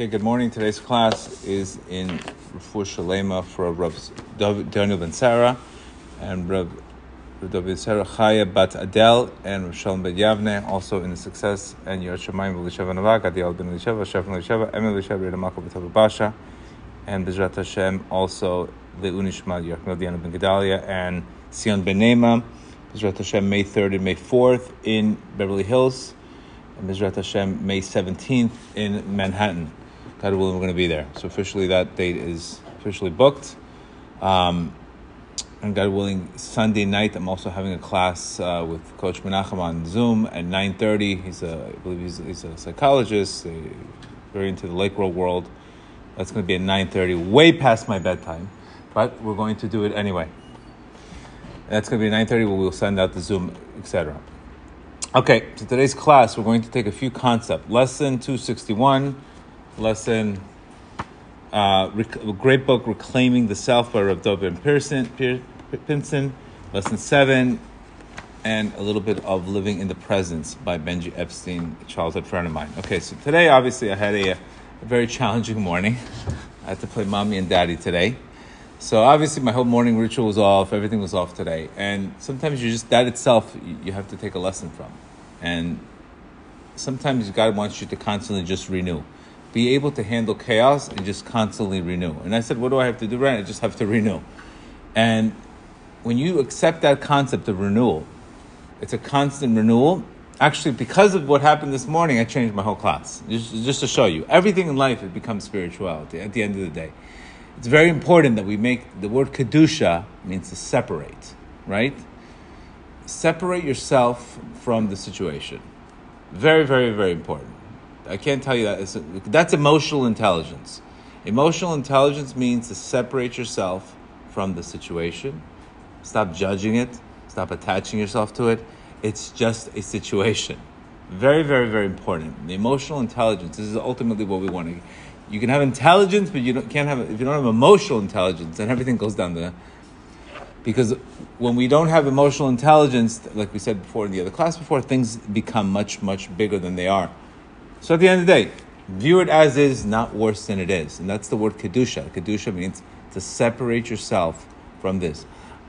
Okay, good morning. Today's class is in Refuah Shalema for Rav Daniel Ben Sarah and Rav David Sarah Chaya Bat Adel and Rav Shalom Ben Yavne, also in the Success and Yerat Shemayim V'Lisheva Navak, Adiel Ben Lisheva, Shefan Lisheva, Emel Lisheva, Reda Makov B'Tav Basha, and Bezrat Hashem, also Le'uni Shema Yerachmel Diana Ben Gedalia and Sion Ben Nema, Bezrat Hashem, May 3rd and May 4th in Beverly Hills, and Hashem, May 17th in Manhattan. God willing, we're going to be there. So officially, that date is officially booked. Um, and God willing, Sunday night, I'm also having a class uh, with Coach Menachem on Zoom at 9.30. He's a, I believe he's, he's a psychologist, uh, very into the Lake World world. That's going to be at 9.30, way past my bedtime. But we're going to do it anyway. That's going to be at 9.30 where we'll send out the Zoom, etc. Okay, so today's class, we're going to take a few concepts. Lesson 261 lesson, uh, rec- great book, Reclaiming the Self by Rav David Pearson, Pinson, lesson seven, and a little bit of Living in the Presence by Benji Epstein, a childhood friend of mine. Okay, so today, obviously, I had a, a very challenging morning. I had to play mommy and daddy today. So obviously, my whole morning ritual was off. Everything was off today, and sometimes you just that itself you have to take a lesson from, and sometimes God wants you to constantly just renew be able to handle chaos and just constantly renew. And I said, what do I have to do right? I just have to renew. And when you accept that concept of renewal, it's a constant renewal. Actually, because of what happened this morning, I changed my whole class. Just, just to show you, everything in life it becomes spirituality at the end of the day. It's very important that we make the word kedusha means to separate, right? Separate yourself from the situation. Very, very, very important. I can't tell you that. That's emotional intelligence. Emotional intelligence means to separate yourself from the situation, stop judging it, stop attaching yourself to it. It's just a situation. Very, very, very important. The emotional intelligence this is ultimately what we want to. You can have intelligence, but you don't, can't have. If you don't have emotional intelligence, then everything goes down the. Because when we don't have emotional intelligence, like we said before in the other class before, things become much, much bigger than they are. So at the end of the day, view it as is, not worse than it is. And that's the word Kedusha. Kedusha means to separate yourself from this.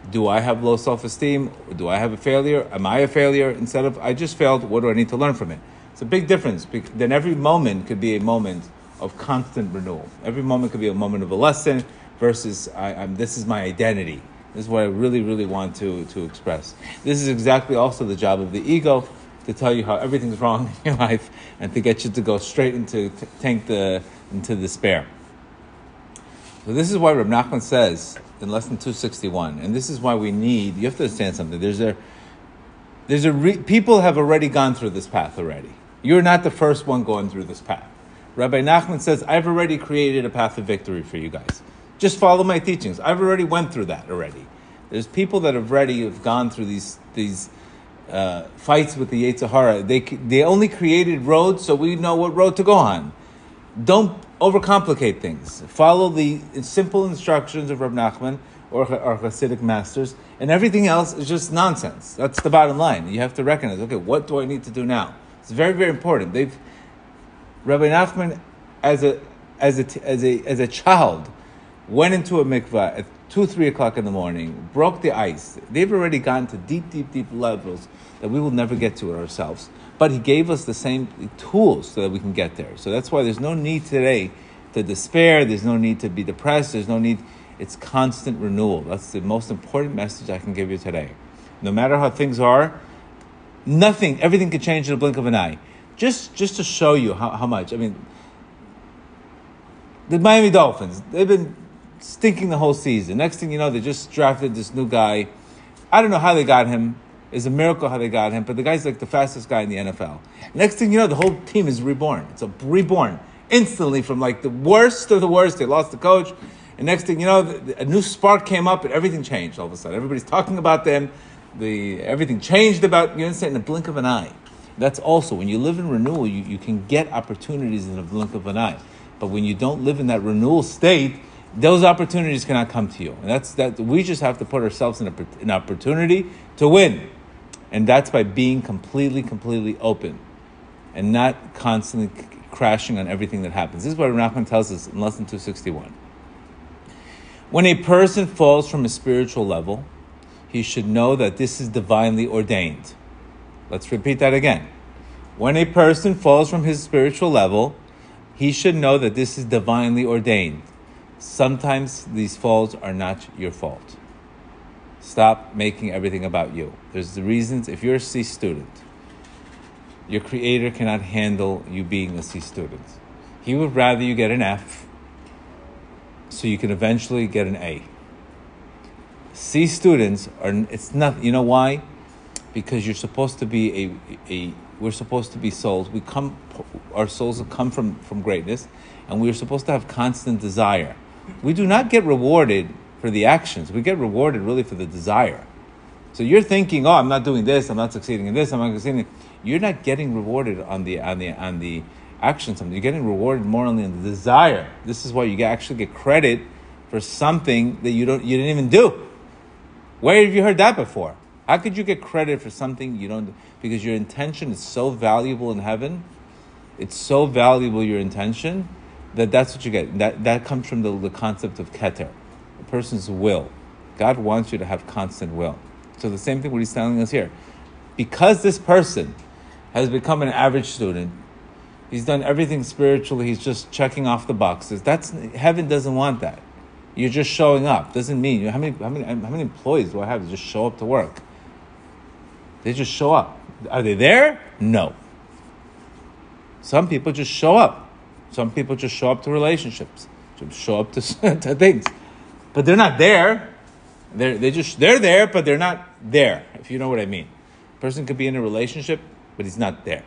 Do I have low self esteem? Do I have a failure? Am I a failure? Instead of, I just failed, what do I need to learn from it? It's a big difference. Then every moment could be a moment of constant renewal. Every moment could be a moment of a lesson versus, I, am this is my identity. This is what I really, really want to, to express. This is exactly also the job of the ego to tell you how everything's wrong in your life and to get you to go straight into tank the into despair. So this is why Reb Nachman says in lesson 261, and this is why we need, you have to understand something. There's a, there's a, re, people have already gone through this path already. You're not the first one going through this path. Rabbi Nachman says, I've already created a path of victory for you guys. Just follow my teachings. I've already went through that already. There's people that have already have gone through these, these, uh, fights with the Yetzer Hara. They, they only created roads so we know what road to go on. Don't overcomplicate things. Follow the simple instructions of Rab Nachman or our Hasidic masters, and everything else is just nonsense. That's the bottom line. You have to recognize, okay, what do I need to do now? It's very, very important. They've Rabbi Nachman, as a as a as a as a child, went into a mikvah at two, three o'clock in the morning, broke the ice. They've already gone to deep, deep, deep levels that we will never get to ourselves. But he gave us the same tools so that we can get there. So that's why there's no need today to despair. There's no need to be depressed. There's no need. It's constant renewal. That's the most important message I can give you today. No matter how things are, nothing, everything can change in a blink of an eye. Just, just to show you how, how much. I mean, the Miami Dolphins, they've been stinking the whole season. Next thing you know, they just drafted this new guy. I don't know how they got him. It's a miracle how they got him, but the guy's like the fastest guy in the NFL. Next thing you know, the whole team is reborn. It's a reborn instantly from like the worst of the worst. They lost the coach, and next thing you know, a new spark came up and everything changed all of a sudden. Everybody's talking about them. The everything changed about you understand in the blink of an eye. That's also when you live in renewal, you, you can get opportunities in the blink of an eye. But when you don't live in that renewal state, those opportunities cannot come to you. And that's that we just have to put ourselves in a, an opportunity to win. And that's by being completely, completely open and not constantly crashing on everything that happens. This is what Nachman tells us in lesson 261. When a person falls from a spiritual level, he should know that this is divinely ordained. Let's repeat that again. When a person falls from his spiritual level, he should know that this is divinely ordained. Sometimes these falls are not your fault. Stop making everything about you. There's the reasons. If you're a C student, your creator cannot handle you being a C student. He would rather you get an F so you can eventually get an A. C students are it's not you know why? Because you're supposed to be a a we're supposed to be souls. We come our souls come from from greatness and we're supposed to have constant desire. We do not get rewarded for the actions. We get rewarded really for the desire. So you're thinking, oh, I'm not doing this, I'm not succeeding in this, I'm not succeeding. You're not getting rewarded on the on the on the action. Something you're getting rewarded more on the desire. This is why you actually get credit for something that you don't you didn't even do. Where have you heard that before? How could you get credit for something you don't? Because your intention is so valuable in heaven. It's so valuable your intention that that's what you get. That that comes from the, the concept of keter, a person's will. God wants you to have constant will. So the same thing what he's telling us here. Because this person has become an average student, he's done everything spiritually, he's just checking off the boxes. That's heaven doesn't want that. You're just showing up. Doesn't mean you how many how many how many employees do I have? To just show up to work. They just show up. Are they there? No. Some people just show up. Some people just show up to relationships. Just show up to, to things, but they're not there. They're they just they're there, but they're not there. If you know what I mean. A person could be in a relationship, but he's not there.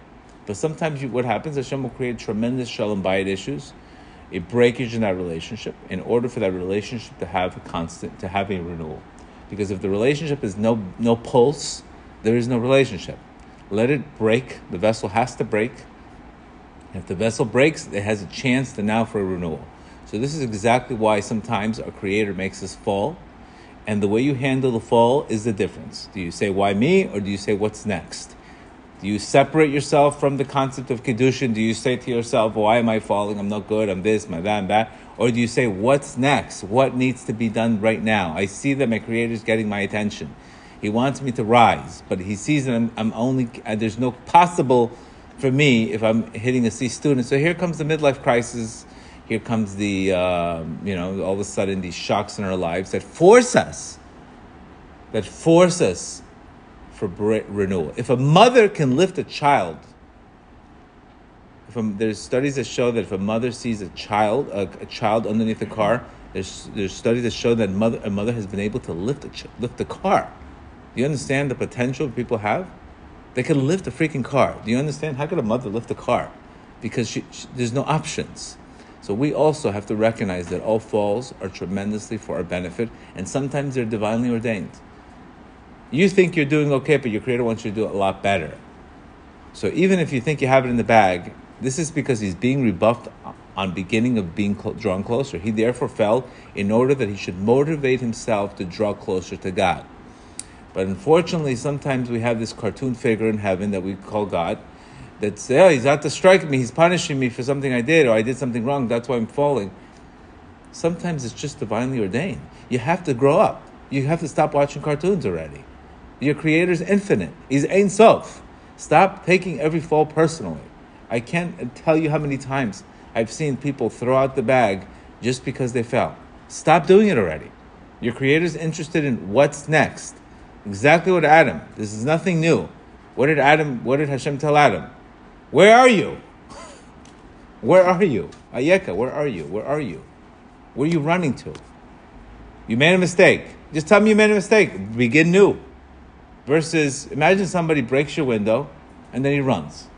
But sometimes you, what happens? Hashem will create tremendous shalom bayit issues a breakage in that relationship in order for that relationship to have a constant to have a renewal because if the relationship is no no pulse there is no relationship let it break the vessel has to break if the vessel breaks it has a chance to now for a renewal so this is exactly why sometimes our creator makes us fall and the way you handle the fall is the difference do you say why me or do you say what's next do you separate yourself from the concept of Kedushin? Do you say to yourself, why am I falling? I'm not good. I'm this, my that, and that. Or do you say, what's next? What needs to be done right now? I see that my Creator is getting my attention. He wants me to rise, but he sees that I'm, I'm only, uh, there's no possible for me if I'm hitting a C student. So here comes the midlife crisis. Here comes the, uh, you know, all of a sudden these shocks in our lives that force us, that force us for renewal. If a mother can lift a child, there's studies that show that if a mother sees a child, a, a child underneath a car, there's, there's studies that show that mother, a mother has been able to lift a, lift the car. Do you understand the potential people have? They can lift a freaking car. Do you understand? How could a mother lift a car? Because she, she, there's no options. So we also have to recognize that all falls are tremendously for our benefit, and sometimes they're divinely ordained. You think you're doing okay, but your creator wants you to do a lot better. So even if you think you have it in the bag, this is because he's being rebuffed on beginning of being drawn closer. He therefore fell in order that he should motivate himself to draw closer to God. But unfortunately, sometimes we have this cartoon figure in heaven that we call God that says, oh, he's out to strike me, he's punishing me for something I did, or I did something wrong, that's why I'm falling. Sometimes it's just divinely ordained. You have to grow up. You have to stop watching cartoons already. Your creator is infinite. He's Ein Sof. Stop taking every fall personally. I can't tell you how many times I've seen people throw out the bag just because they fell. Stop doing it already. Your creator's interested in what's next. Exactly what Adam. This is nothing new. What did Adam? What did Hashem tell Adam? Where are you? Where are you? Ayeka, where are you? Where are you? Where are you running to? You made a mistake. Just tell me you made a mistake. Begin new. Versus, imagine somebody breaks your window and then he runs.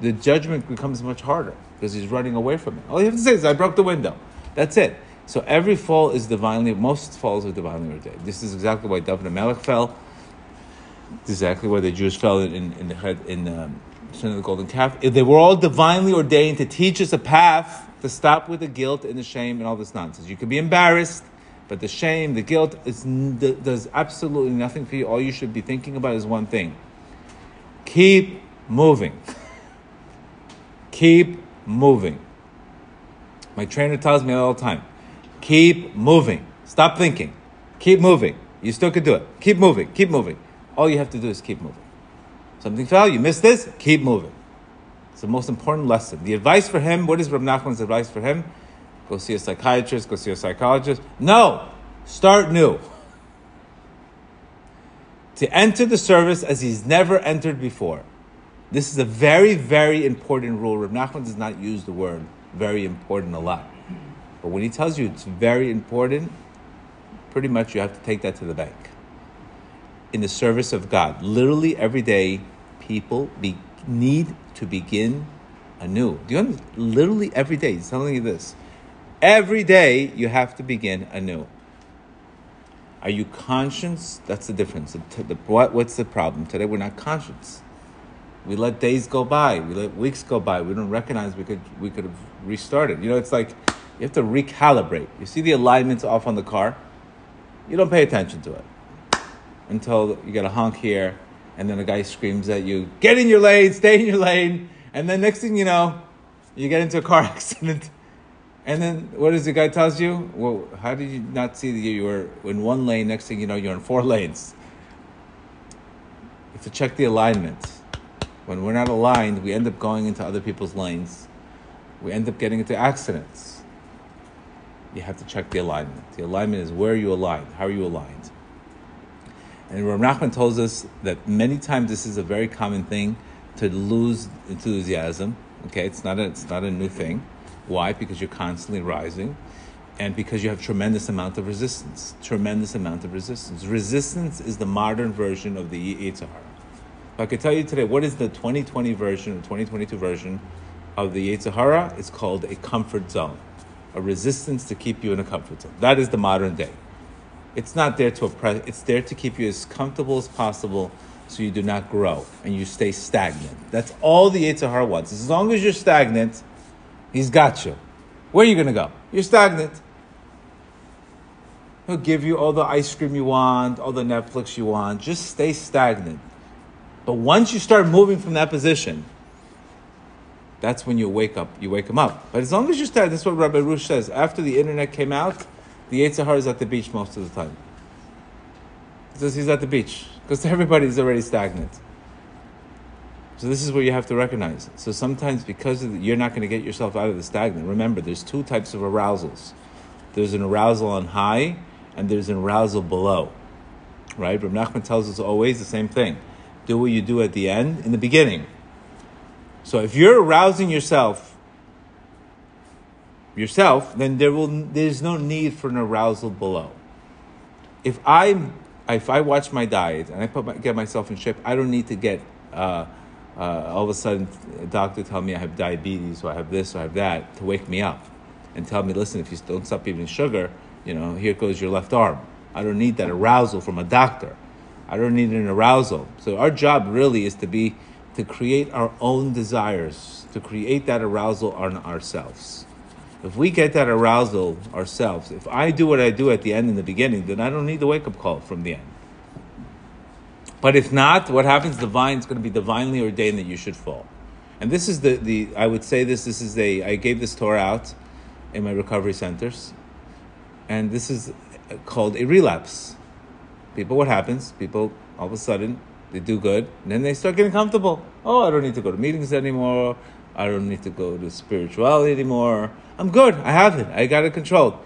The judgment becomes much harder because he's running away from it. All you have to say is, I broke the window. That's it. So every fall is divinely, most falls are divinely ordained. This is exactly why David HaMelech fell. Exactly why the Jews fell in, in, in the head, in um, sin of the golden calf. They were all divinely ordained to teach us a path to stop with the guilt and the shame and all this nonsense. You could be embarrassed but the shame, the guilt, is, does absolutely nothing for you. All you should be thinking about is one thing keep moving. Keep moving. My trainer tells me all the time keep moving. Stop thinking. Keep moving. You still can do it. Keep moving. Keep moving. All you have to do is keep moving. Something fell, you missed this, keep moving. It's the most important lesson. The advice for him, what is Rab Nachman's advice for him? Go see a psychiatrist, go see a psychologist. No, start new. To enter the service as he's never entered before. This is a very, very important rule. Rab Nachman does not use the word very important a lot. But when he tells you it's very important, pretty much you have to take that to the bank. In the service of God, literally every day, people be, need to begin anew. Do you understand? Literally every day, he's telling you this. Every day, you have to begin anew. Are you conscious? That's the difference. The, the, what, what's the problem? Today, we're not conscious. We let days go by. We let weeks go by. We don't recognize we could we could have restarted. You know, it's like you have to recalibrate. You see the alignments off on the car. You don't pay attention to it until you get a honk here, and then a guy screams at you, "Get in your lane, stay in your lane." And then next thing you know, you get into a car accident. And then what does the guy tells you? Well, how did you not see that you were in one lane? Next thing you know, you're in four lanes. You have to check the alignment. When we're not aligned, we end up going into other people's lanes. We end up getting into accidents. You have to check the alignment. The alignment is where are you aligned. How are you aligned? And Ram Nachman tells us that many times this is a very common thing to lose enthusiasm. Okay, it's not a, it's not a new thing. Why? Because you're constantly rising, and because you have tremendous amount of resistance. Tremendous amount of resistance. Resistance is the modern version of the Yetzer. I could tell you today what is the 2020 version or 2022 version of the Yetzer Hara. It's called a comfort zone, a resistance to keep you in a comfort zone. That is the modern day. It's not there to oppress. It's there to keep you as comfortable as possible, so you do not grow and you stay stagnant. That's all the Yetzer Hara wants. As long as you're stagnant, he's got you. Where are you going to go? You're stagnant. He'll give you all the ice cream you want, all the Netflix you want. Just stay stagnant. But once you start moving from that position, that's when you wake up. You wake him up. But as long as you start, that's what Rabbi Rush says. After the internet came out, the Yetzer is at the beach most of the time. He says he's at the beach because everybody's already stagnant. So this is what you have to recognize. So sometimes because the, you're not going to get yourself out of the stagnant. Remember, there's two types of arousals. There's an arousal on high, and there's an arousal below. Right? Rabbi Nachman tells us always the same thing do what you do at the end, in the beginning. So if you're arousing yourself, yourself, then there will there's no need for an arousal below. If I if I watch my diet and I put my, get myself in shape, I don't need to get uh, uh, all of a sudden a doctor tell me I have diabetes or I have this or I have that to wake me up and tell me, listen, if you don't stop eating sugar, you know, here goes your left arm. I don't need that arousal from a doctor. I don't need an arousal. So our job really is to be to create our own desires, to create that arousal on ourselves. If we get that arousal ourselves, if I do what I do at the end and the beginning, then I don't need the wake up call from the end. But if not, what happens? Divine is going to be divinely ordained that you should fall. And this is the, the I would say this, this is a, I gave this tour out in my recovery centers. And this is called a relapse people, what happens? People, all of a sudden, they do good, then they start getting comfortable. Oh, I don't need to go to meetings anymore. I don't need to go to spirituality anymore. I'm good. I have it. I got it controlled.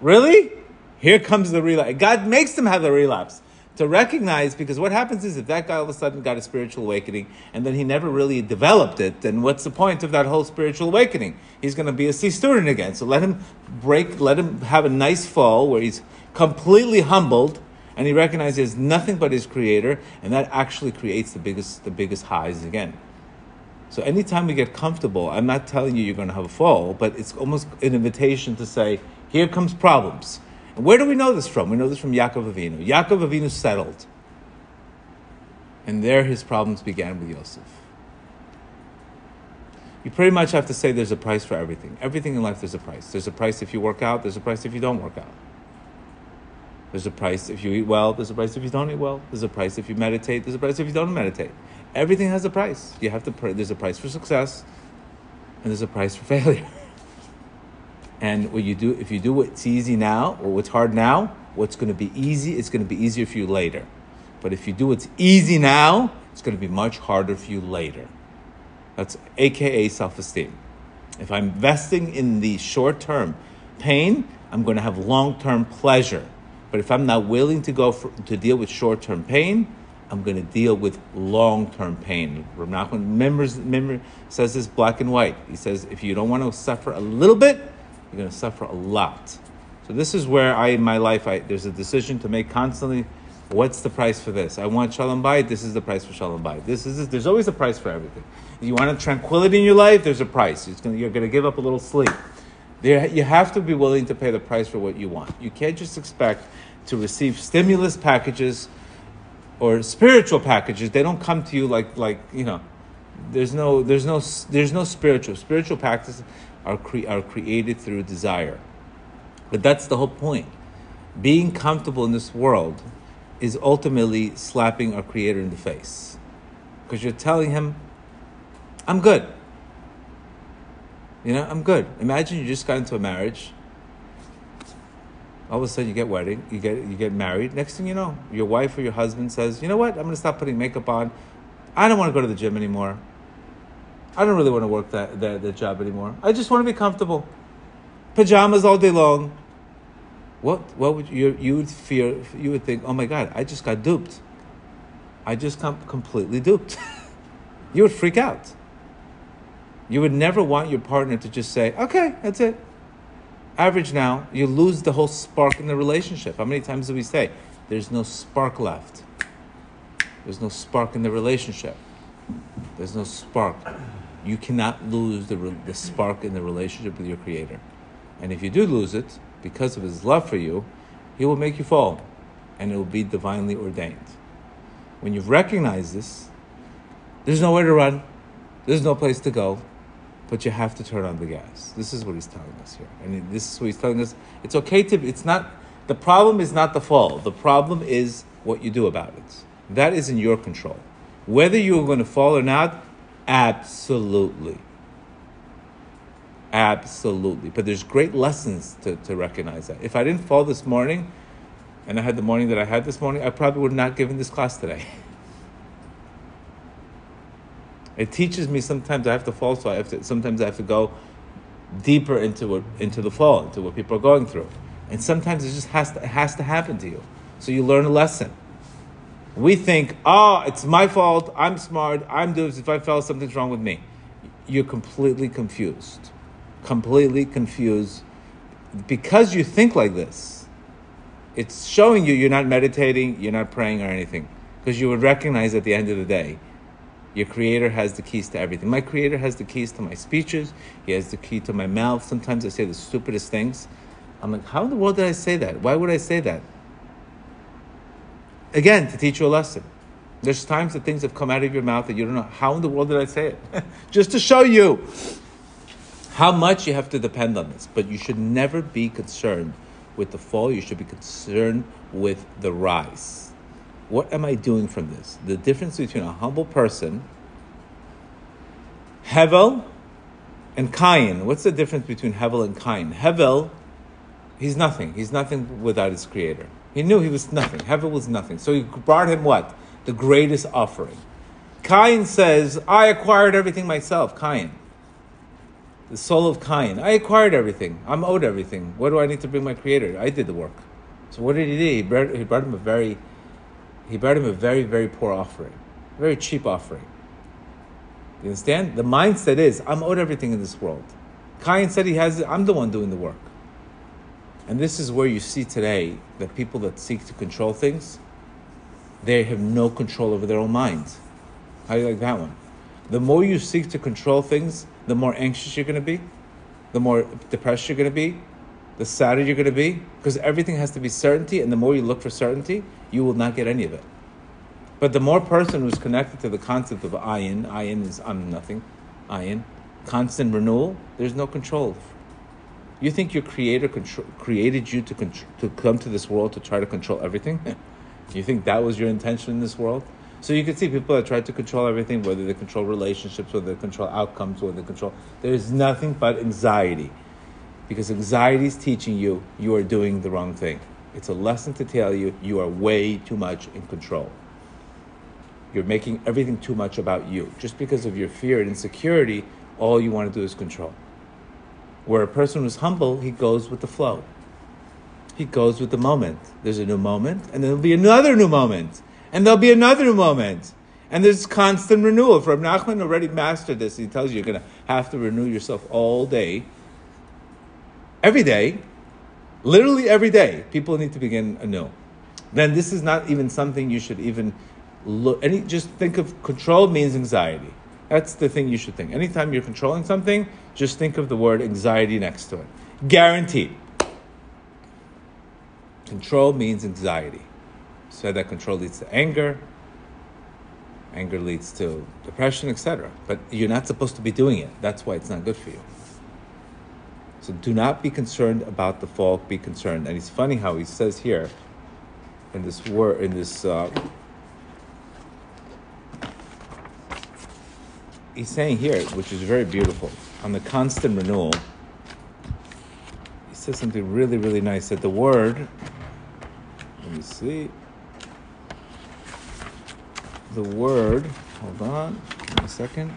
Really? Here comes the relapse. God makes them have the relapse to recognize because what happens is if that guy all of a sudden got a spiritual awakening and then he never really developed it, then what's the point of that whole spiritual awakening? He's going to be a C student again. So let him break, let him have a nice fall where he's completely humbled and he recognizes nothing but his creator, and that actually creates the biggest, the biggest highs again. So anytime we get comfortable, I'm not telling you you're going to have a fall, but it's almost an invitation to say, here comes problems. And where do we know this from? We know this from Yaakov Avinu. Yaakov Avinu settled. And there his problems began with Yosef. You pretty much have to say there's a price for everything. Everything in life, there's a price. There's a price if you work out, there's a price if you don't work out. There's a price if you eat well. There's a price if you don't eat well. There's a price if you meditate. There's a price if you don't meditate. Everything has a price. You have to. There's a price for success, and there's a price for failure. And what you do, if you do what's easy now or what's hard now, what's going to be easy, it's going to be easier for you later. But if you do what's easy now, it's going to be much harder for you later. That's AKA self esteem. If I'm investing in the short term pain, I'm going to have long term pleasure. But if I'm not willing to go for, to deal with short term pain, I'm going to deal with long term pain. Rav says this black and white. He says if you don't want to suffer a little bit, you're going to suffer a lot. So this is where I in my life I, there's a decision to make constantly. What's the price for this? I want shalom bayit. This is the price for shalom bayit. This is this. there's always a price for everything. You want a tranquility in your life, there's a price. Gonna, you're going to give up a little sleep. There, you have to be willing to pay the price for what you want. You can't just expect to receive stimulus packages or spiritual packages. They don't come to you like like you know. There's no there's no there's no spiritual spiritual practices are cre- are created through desire. But that's the whole point. Being comfortable in this world is ultimately slapping our Creator in the face. Because you're telling Him, I'm good. You know, I'm good. Imagine you just got into a marriage. All of a sudden, you get wedding, you get you get married. Next thing you know, your wife or your husband says, "You know what? I'm going to stop putting makeup on. I don't want to go to the gym anymore. I don't really want to work that, that, that job anymore. I just want to be comfortable. Pajamas all day long. What what would you you would fear? You would think, oh my god, I just got duped. I just got completely duped. you would freak out. You would never want your partner to just say, okay, that's it. Average now, you lose the whole spark in the relationship. How many times do we say, there's no spark left? There's no spark in the relationship. There's no spark. You cannot lose the, the spark in the relationship with your Creator. And if you do lose it, because of His love for you, He will make you fall, and it will be divinely ordained. When you've recognized this, there's nowhere to run, there's no place to go, but you have to turn on the gas. This is what He's telling us here. And this is what He's telling us. It's okay to, it's not, the problem is not the fall, the problem is what you do about it. That is in your control. Whether you're going to fall or not, absolutely. Absolutely. But there's great lessons to, to recognize that. If I didn't fall this morning, and I had the morning that I had this morning, I probably would not have given this class today. It teaches me sometimes I have to fall, so I have to, sometimes I have to go deeper into what, into the fall, into what people are going through. And sometimes it just has to, has to happen to you. So you learn a lesson. We think, oh, it's my fault, I'm smart, I'm doing this, if I fell, something's wrong with me. You're completely confused. Completely confused. Because you think like this, it's showing you you're not meditating, you're not praying or anything. Because you would recognize at the end of the day, your creator has the keys to everything. My creator has the keys to my speeches. He has the key to my mouth. Sometimes I say the stupidest things. I'm like, how in the world did I say that? Why would I say that? Again, to teach you a lesson. There's times that things have come out of your mouth that you don't know how in the world did I say it? Just to show you how much you have to depend on this. But you should never be concerned with the fall. You should be concerned with the rise. What am I doing from this? The difference between a humble person, Hevel, and Cain. What's the difference between Hevel and Cain? Hevel, he's nothing. He's nothing without his creator. He knew he was nothing. Hevel was nothing. So he brought him what? The greatest offering. Cain says, I acquired everything myself. Cain. The soul of Cain. I acquired everything. I'm owed everything. What do I need to bring my creator? I did the work. So what did he do? He brought, he brought him a very he brought him a very, very poor offering, a very cheap offering. You understand? The mindset is, I'm owed everything in this world. Cain said he has it, I'm the one doing the work. And this is where you see today that people that seek to control things, they have no control over their own minds. How do you like that one? The more you seek to control things, the more anxious you're going to be, the more depressed you're going to be, the sadder you're going to be, because everything has to be certainty, and the more you look for certainty, you will not get any of it. But the more person who's connected to the concept of ayin, ayin is I'm nothing, ayin, constant renewal, there's no control. You think your creator created you to, to come to this world to try to control everything? you think that was your intention in this world? So you can see people that try to control everything, whether they control relationships, whether they control outcomes, whether they control. There is nothing but anxiety. Because anxiety is teaching you you are doing the wrong thing. It's a lesson to tell you you are way too much in control. You're making everything too much about you. Just because of your fear and insecurity, all you want to do is control. Where a person who's humble, he goes with the flow. He goes with the moment. There's a new moment, and there'll be another new moment and there'll be another new moment. And there's constant renewal. From Nachman already mastered this. He tells you you're going to have to renew yourself all day, every day, literally every day. People need to begin anew. Then this is not even something you should even look. Any just think of control means anxiety. That's the thing you should think. Anytime you're controlling something, just think of the word anxiety next to it. Guaranteed. Control means anxiety So that control leads to anger, anger leads to depression, etc. But you're not supposed to be doing it. That's why it's not good for you. So do not be concerned about the fault. Be concerned. And it's funny how he says here, in this word, in this. Uh, he's saying here, which is very beautiful, on the constant renewal. He says something really, really nice. That the word. Let me see the word, hold on, a second.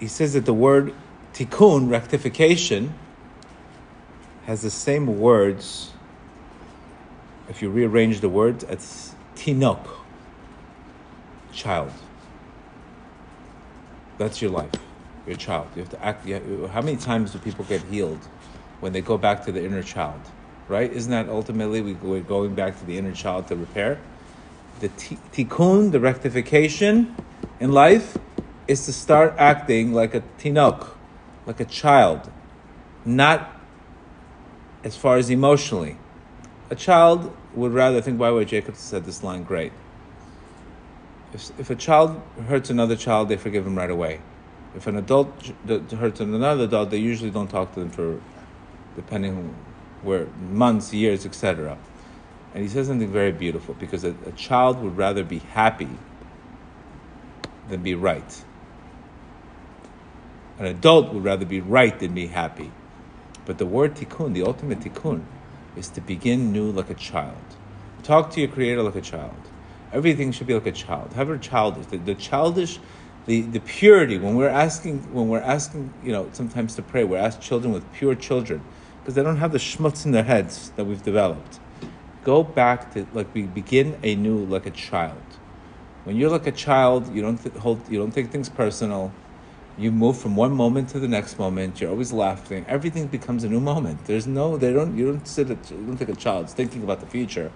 He says that the word tikkun, rectification, has the same words. If you rearrange the words, it's tinok, child. That's your life, your child. You have to act. Have, how many times do people get healed when they go back to the inner child? Right? Isn't that ultimately we, we're going back to the inner child to repair? the tikkun, the rectification in life, is to start acting like a tinok, like a child, not as far as emotionally. A child would rather, think by the way Jacob said this line great. If, if a child hurts another child, they forgive him right away. If an adult hurts another adult, they usually don't talk to them for, depending where, months, years, etc. And he says something very beautiful because a, a child would rather be happy than be right. An adult would rather be right than be happy. But the word tikkun, the ultimate tikkun, is to begin new like a child. Talk to your creator like a child. Everything should be like a child. However childish. The, the childish, the, the purity, when we're asking, when we're asking, you know, sometimes to pray, we're asked children with pure children, because they don't have the schmutz in their heads that we've developed go back to like we begin a new like a child. When you're like a child, you don't th- hold, you don't take things personal. You move from one moment to the next moment. You're always laughing. Everything becomes a new moment. There's no, they don't, you don't sit, at, you don't think a child's thinking about the future.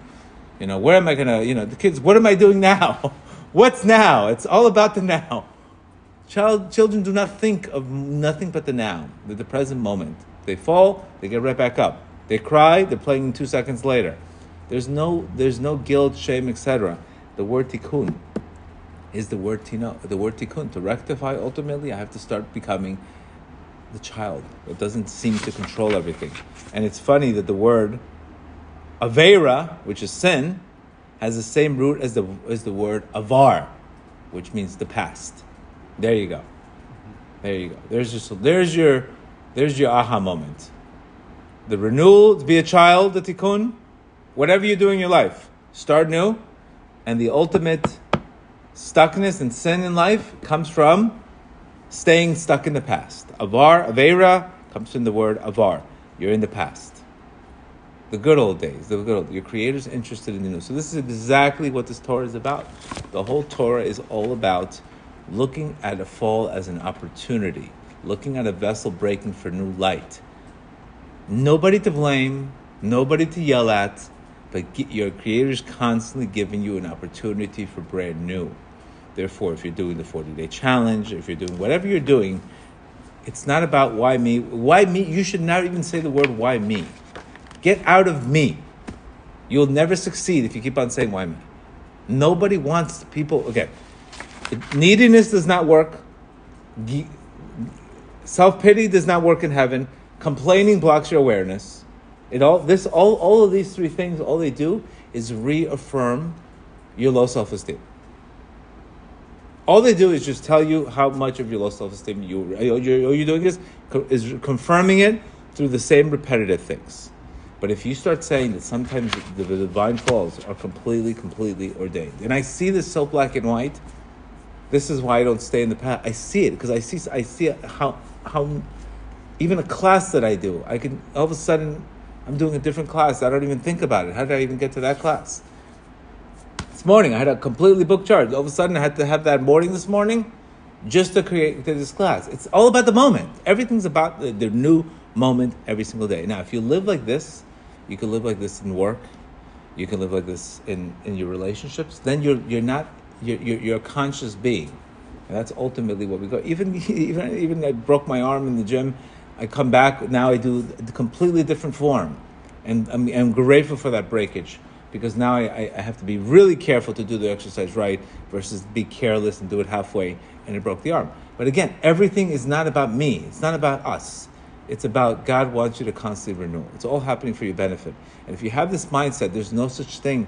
You know, where am I gonna, you know, the kids, what am I doing now? What's now? It's all about the now. Child, children do not think of nothing but the now, the, the present moment. They fall, they get right back up. They cry, they're playing two seconds later. There's no, there's no guilt, shame, etc. The word tikkun is the word tino, the word tikkun. To rectify, ultimately, I have to start becoming the child that doesn't seem to control everything. And it's funny that the word avera, which is sin, has the same root as the as the word avar, which means the past. There you go. There you go. There's just there's your there's your aha moment. The renewal to be a child, the tikkun, whatever you do in your life, start new. And the ultimate stuckness and sin in life comes from staying stuck in the past. Avar, Avera, comes from the word avar. You're in the past. The good old days, the good old, your creator's interested in the new. So this is exactly what this Torah is about. The whole Torah is all about looking at a fall as an opportunity, looking at a vessel breaking for new light. Nobody to blame, nobody to yell at, but your creator is constantly giving you an opportunity for brand new. Therefore, if you're doing the 40 day challenge, if you're doing whatever you're doing, it's not about why me. Why me? You should not even say the word why me. Get out of me. You'll never succeed if you keep on saying why me. Nobody wants people. Okay, neediness does not work. Self pity does not work in heaven. Complaining blocks your awareness. It all this all all of these three things all they do is reaffirm your low self esteem. All they do is just tell you how much of your low self esteem you all you're doing this is confirming it through the same repetitive things. But if you start saying that sometimes the, the divine falls are completely, completely ordained, and I see this so black and white, this is why I don't stay in the path. I see it because I see I see how how even a class that I do, I can all of a sudden I'm doing a different class. I don't even think about it. How did I even get to that class? This morning I had a completely booked charge. All of a sudden I had to have that morning this morning just to create this class. It's all about the moment. Everything's about the, the new moment every single day. Now, if you live like this, you can live like this in work. You can live like this in, in your relationships. Then you're you're not you're, you're, you're a conscious being, and that's ultimately what we go. Even even even I broke my arm in the gym. I come back now. I do a completely different form, and I'm, I'm grateful for that breakage because now I, I have to be really careful to do the exercise right versus be careless and do it halfway and it broke the arm. But again, everything is not about me. It's not about us. It's about God wants you to constantly renew. It's all happening for your benefit. And if you have this mindset, there's no such thing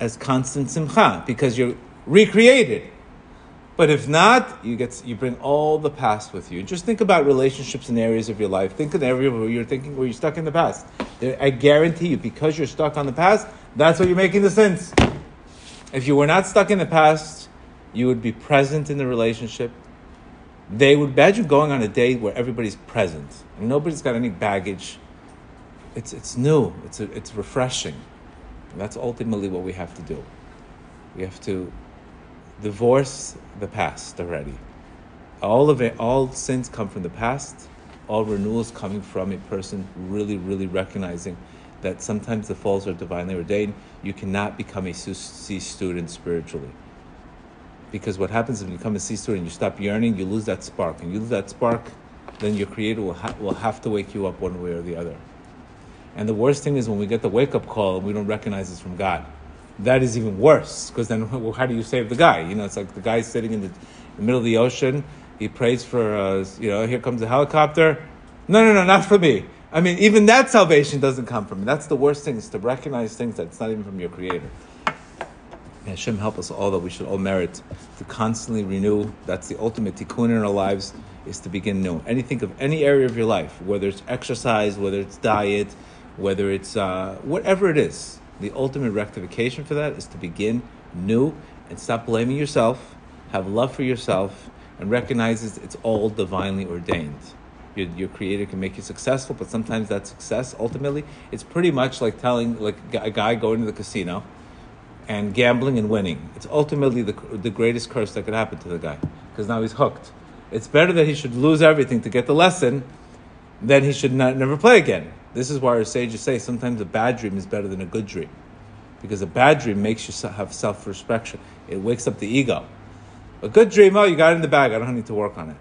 as constant simcha because you're recreated. But if not, you get you bring all the past with you. Just think about relationships and areas of your life. Think in area where you're thinking where you're stuck in the past. I guarantee you, because you're stuck on the past, that's what you're making the sense. If you were not stuck in the past, you would be present in the relationship they would imagine going on a date where everybody's present and nobody's got any baggage. It's, it's new, it's, a, it's refreshing. And that's ultimately what we have to do. We have to divorce the past already. All of it, all sins come from the past. All renewals coming from a person really, really recognizing that sometimes the falls are divinely ordained. You cannot become a C student spiritually. Because what happens when you come a C student and you stop yearning, you lose that spark. And you lose that spark, then your creator will, ha- will have to wake you up one way or the other. And the worst thing is when we get the wake up call and we don't recognize it's from God. That is even worse because then well, how do you save the guy? You know, it's like the guy sitting in the, in the middle of the ocean. He prays for, uh, you know, here comes a helicopter. No, no, no, not for me. I mean, even that salvation doesn't come from me. That's the worst thing is to recognize things that's not even from your creator. May Hashem help us all that we should all merit to constantly renew. That's the ultimate tikkun in our lives is to begin new. Anything of any area of your life, whether it's exercise, whether it's diet, whether it's uh, whatever it is, the ultimate rectification for that is to begin new and stop blaming yourself, have love for yourself, and recognize it's all divinely ordained. Your, your creator can make you successful, but sometimes that success ultimately it's pretty much like telling like a guy going to the casino and gambling and winning. It's ultimately the, the greatest curse that could happen to the guy because now he's hooked. It's better that he should lose everything to get the lesson than he should not, never play again. This is why our sages say sometimes a bad dream is better than a good dream because a bad dream makes you have self respect. It wakes up the ego. A good dream, oh, you got it in the bag. I don't need to work on it.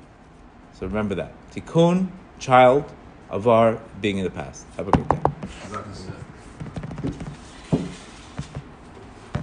So remember that. Tikkun, child, avar, being in the past. Have a great day.